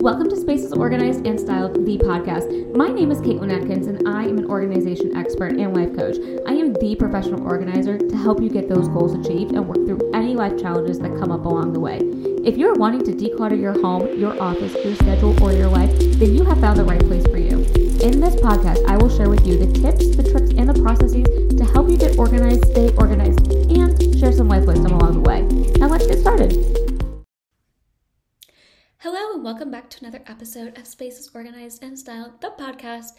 Welcome to Spaces Organized and Styled, the podcast. My name is Caitlin Atkins, and I am an organization expert and life coach. I am the professional organizer to help you get those goals achieved and work through any life challenges that come up along the way. If you're wanting to declutter your home, your office, your schedule, or your life, then you have found the right place for you. In this podcast, I will share with you the tips, the tricks, and the processes to help you get organized, stay organized, and share some life wisdom along the way. Now let's get started. Welcome back to another episode of Spaces Organized and Styled, the podcast.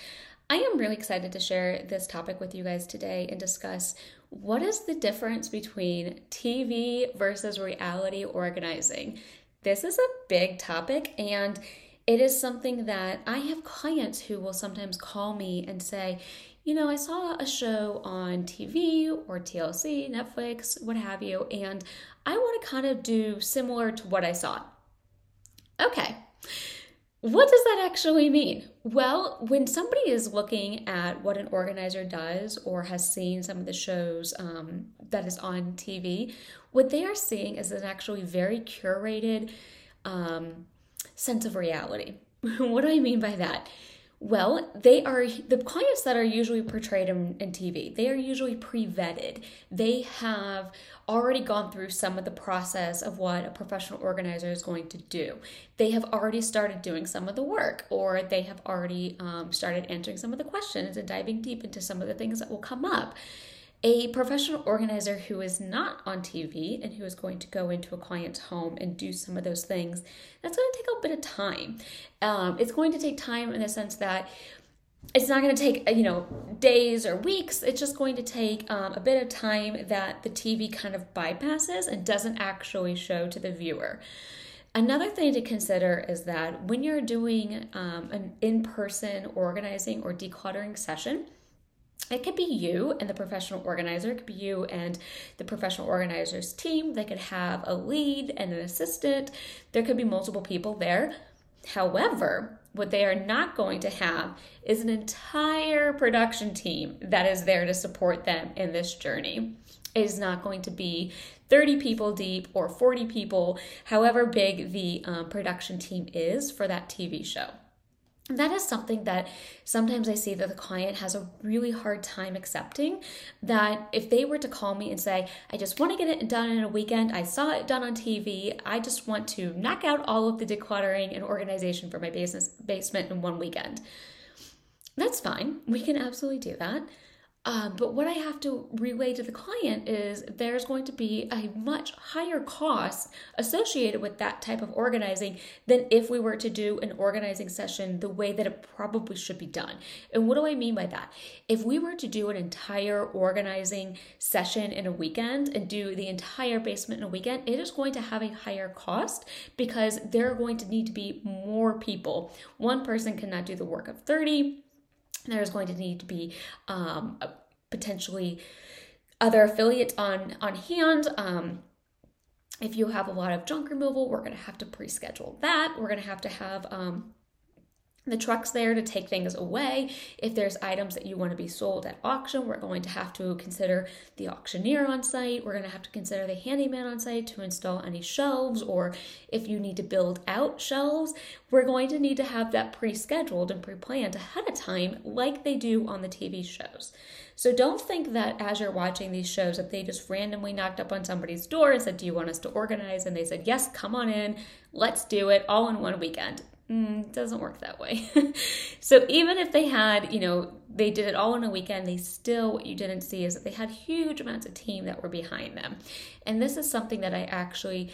I am really excited to share this topic with you guys today and discuss what is the difference between TV versus reality organizing. This is a big topic, and it is something that I have clients who will sometimes call me and say, you know, I saw a show on TV or TLC, Netflix, what have you, and I want to kind of do similar to what I saw. Okay. What does that actually mean? Well, when somebody is looking at what an organizer does or has seen some of the shows um, that is on TV, what they are seeing is an actually very curated um, sense of reality. what do I mean by that? Well, they are the clients that are usually portrayed in, in TV. They are usually pre-vetted. They have already gone through some of the process of what a professional organizer is going to do. They have already started doing some of the work, or they have already um, started answering some of the questions and diving deep into some of the things that will come up a professional organizer who is not on TV and who is going to go into a client's home and do some of those things, that's going to take a bit of time. Um, it's going to take time in the sense that it's not going to take you know days or weeks it's just going to take um, a bit of time that the tv kind of bypasses and doesn't actually show to the viewer another thing to consider is that when you're doing um, an in-person organizing or decluttering session it could be you and the professional organizer. It could be you and the professional organizer's team. They could have a lead and an assistant. There could be multiple people there. However, what they are not going to have is an entire production team that is there to support them in this journey. It is not going to be 30 people deep or 40 people, however big the um, production team is for that TV show that is something that sometimes I see that the client has a really hard time accepting. That if they were to call me and say, I just want to get it done in a weekend, I saw it done on TV, I just want to knock out all of the decluttering and organization for my business basement in one weekend. That's fine. We can absolutely do that. Um, but what I have to relay to the client is there's going to be a much higher cost associated with that type of organizing than if we were to do an organizing session the way that it probably should be done. And what do I mean by that? If we were to do an entire organizing session in a weekend and do the entire basement in a weekend, it is going to have a higher cost because there are going to need to be more people. One person cannot do the work of 30 there's going to need to be um, potentially other affiliates on on hand. Um, if you have a lot of junk removal, we're going to have to pre-schedule that. We're going to have to have um, the truck's there to take things away. If there's items that you want to be sold at auction, we're going to have to consider the auctioneer on site. We're going to have to consider the handyman on site to install any shelves, or if you need to build out shelves, we're going to need to have that pre scheduled and pre planned ahead of time, like they do on the TV shows. So don't think that as you're watching these shows that they just randomly knocked up on somebody's door and said, Do you want us to organize? And they said, Yes, come on in, let's do it all in one weekend mm, doesn't work that way. so even if they had, you know, they did it all in a weekend, they still, what you didn't see is that they had huge amounts of team that were behind them. And this is something that I actually,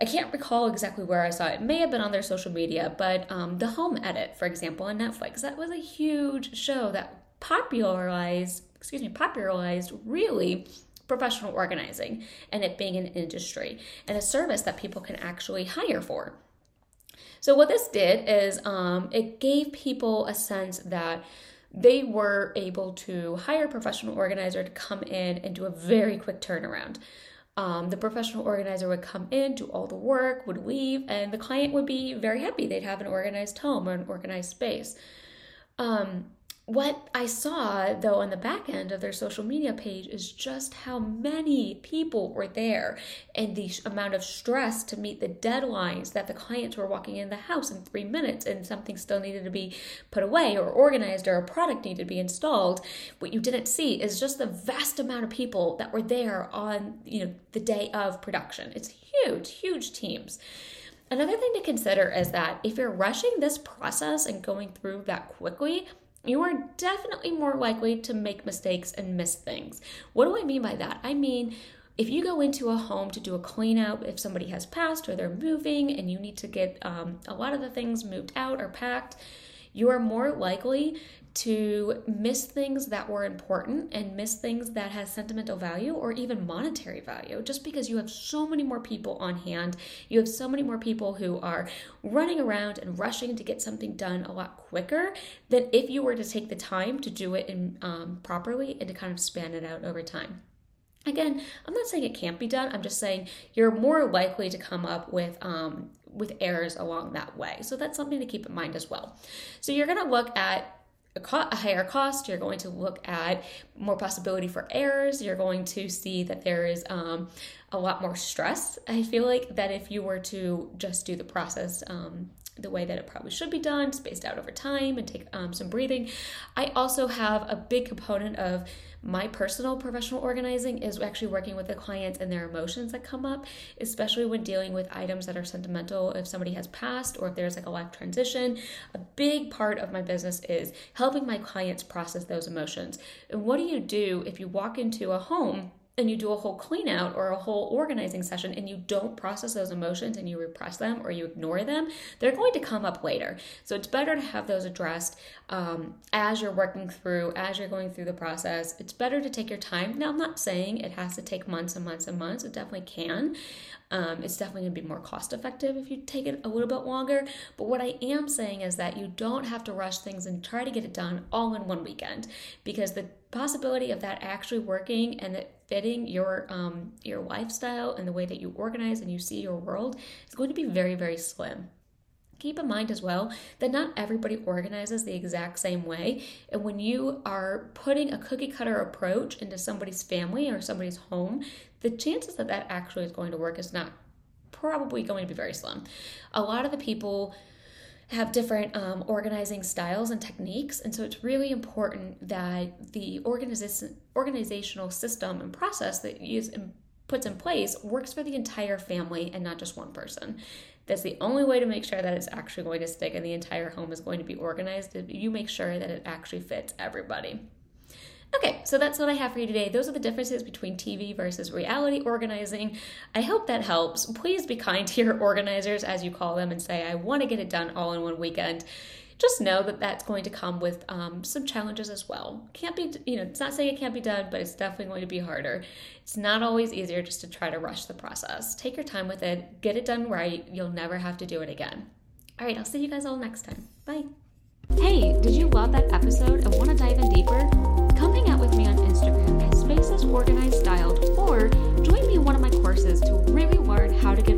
I can't recall exactly where I saw it. It may have been on their social media, but um, the Home Edit, for example, on Netflix, that was a huge show that popularized, excuse me, popularized really professional organizing and it being an industry and a service that people can actually hire for. So what this did is um, it gave people a sense that they were able to hire a professional organizer to come in and do a very quick turnaround. Um, the professional organizer would come in, do all the work, would leave, and the client would be very happy. They'd have an organized home or an organized space. Um, what I saw, though, on the back end of their social media page is just how many people were there and the amount of stress to meet the deadlines that the clients were walking in the house in three minutes and something still needed to be put away or organized or a product needed to be installed. What you didn't see is just the vast amount of people that were there on you know the day of production. It's huge, huge teams. Another thing to consider is that if you're rushing this process and going through that quickly, you are definitely more likely to make mistakes and miss things. What do I mean by that? I mean, if you go into a home to do a clean out, if somebody has passed or they're moving and you need to get um, a lot of the things moved out or packed, you are more likely to miss things that were important and miss things that has sentimental value or even monetary value just because you have so many more people on hand you have so many more people who are running around and rushing to get something done a lot quicker than if you were to take the time to do it in, um, properly and to kind of span it out over time Again, I'm not saying it can't be done. I'm just saying you're more likely to come up with um, with errors along that way. So that's something to keep in mind as well. So you're going to look at a, co- a, higher cost. You're going to look at more possibility for errors. You're going to see that there is um, a lot more stress. I feel like that if you were to just do the process um, the way that it probably should be done, spaced out over time, and take um, some breathing. I also have a big component of my personal professional organizing is actually working with the clients and their emotions that come up, especially when dealing with items that are sentimental. If somebody has passed or if there's like a life transition, a big part of my business is helping my clients process those emotions. And what do you do if you walk into a home? And you do a whole clean out or a whole organizing session and you don't process those emotions and you repress them or you ignore them, they're going to come up later. So it's better to have those addressed um, as you're working through, as you're going through the process. It's better to take your time. Now, I'm not saying it has to take months and months and months, it definitely can. Um, it's definitely going to be more cost effective if you take it a little bit longer. But what I am saying is that you don't have to rush things and try to get it done all in one weekend because the possibility of that actually working and it fitting your um, your lifestyle and the way that you organize and you see your world is going to be very very slim. Keep in mind as well that not everybody organizes the exact same way. And when you are putting a cookie cutter approach into somebody's family or somebody's home, the chances that that actually is going to work is not probably going to be very slim. A lot of the people have different um, organizing styles and techniques. And so it's really important that the organiz- organizational system and process that you puts in place works for the entire family and not just one person. That's the only way to make sure that it's actually going to stick and the entire home is going to be organized. You make sure that it actually fits everybody. Okay, so that's what I have for you today. Those are the differences between TV versus reality organizing. I hope that helps. Please be kind to your organizers, as you call them, and say, I want to get it done all in one weekend. Just know that that's going to come with um, some challenges as well. Can't be, you know, it's not saying it can't be done, but it's definitely going to be harder. It's not always easier just to try to rush the process. Take your time with it, get it done right. You'll never have to do it again. All right, I'll see you guys all next time. Bye. Hey, did you love that episode and want to dive in deeper? Come hang out with me on Instagram at Spaces Organized Styled or join me in one of my courses to really learn how to get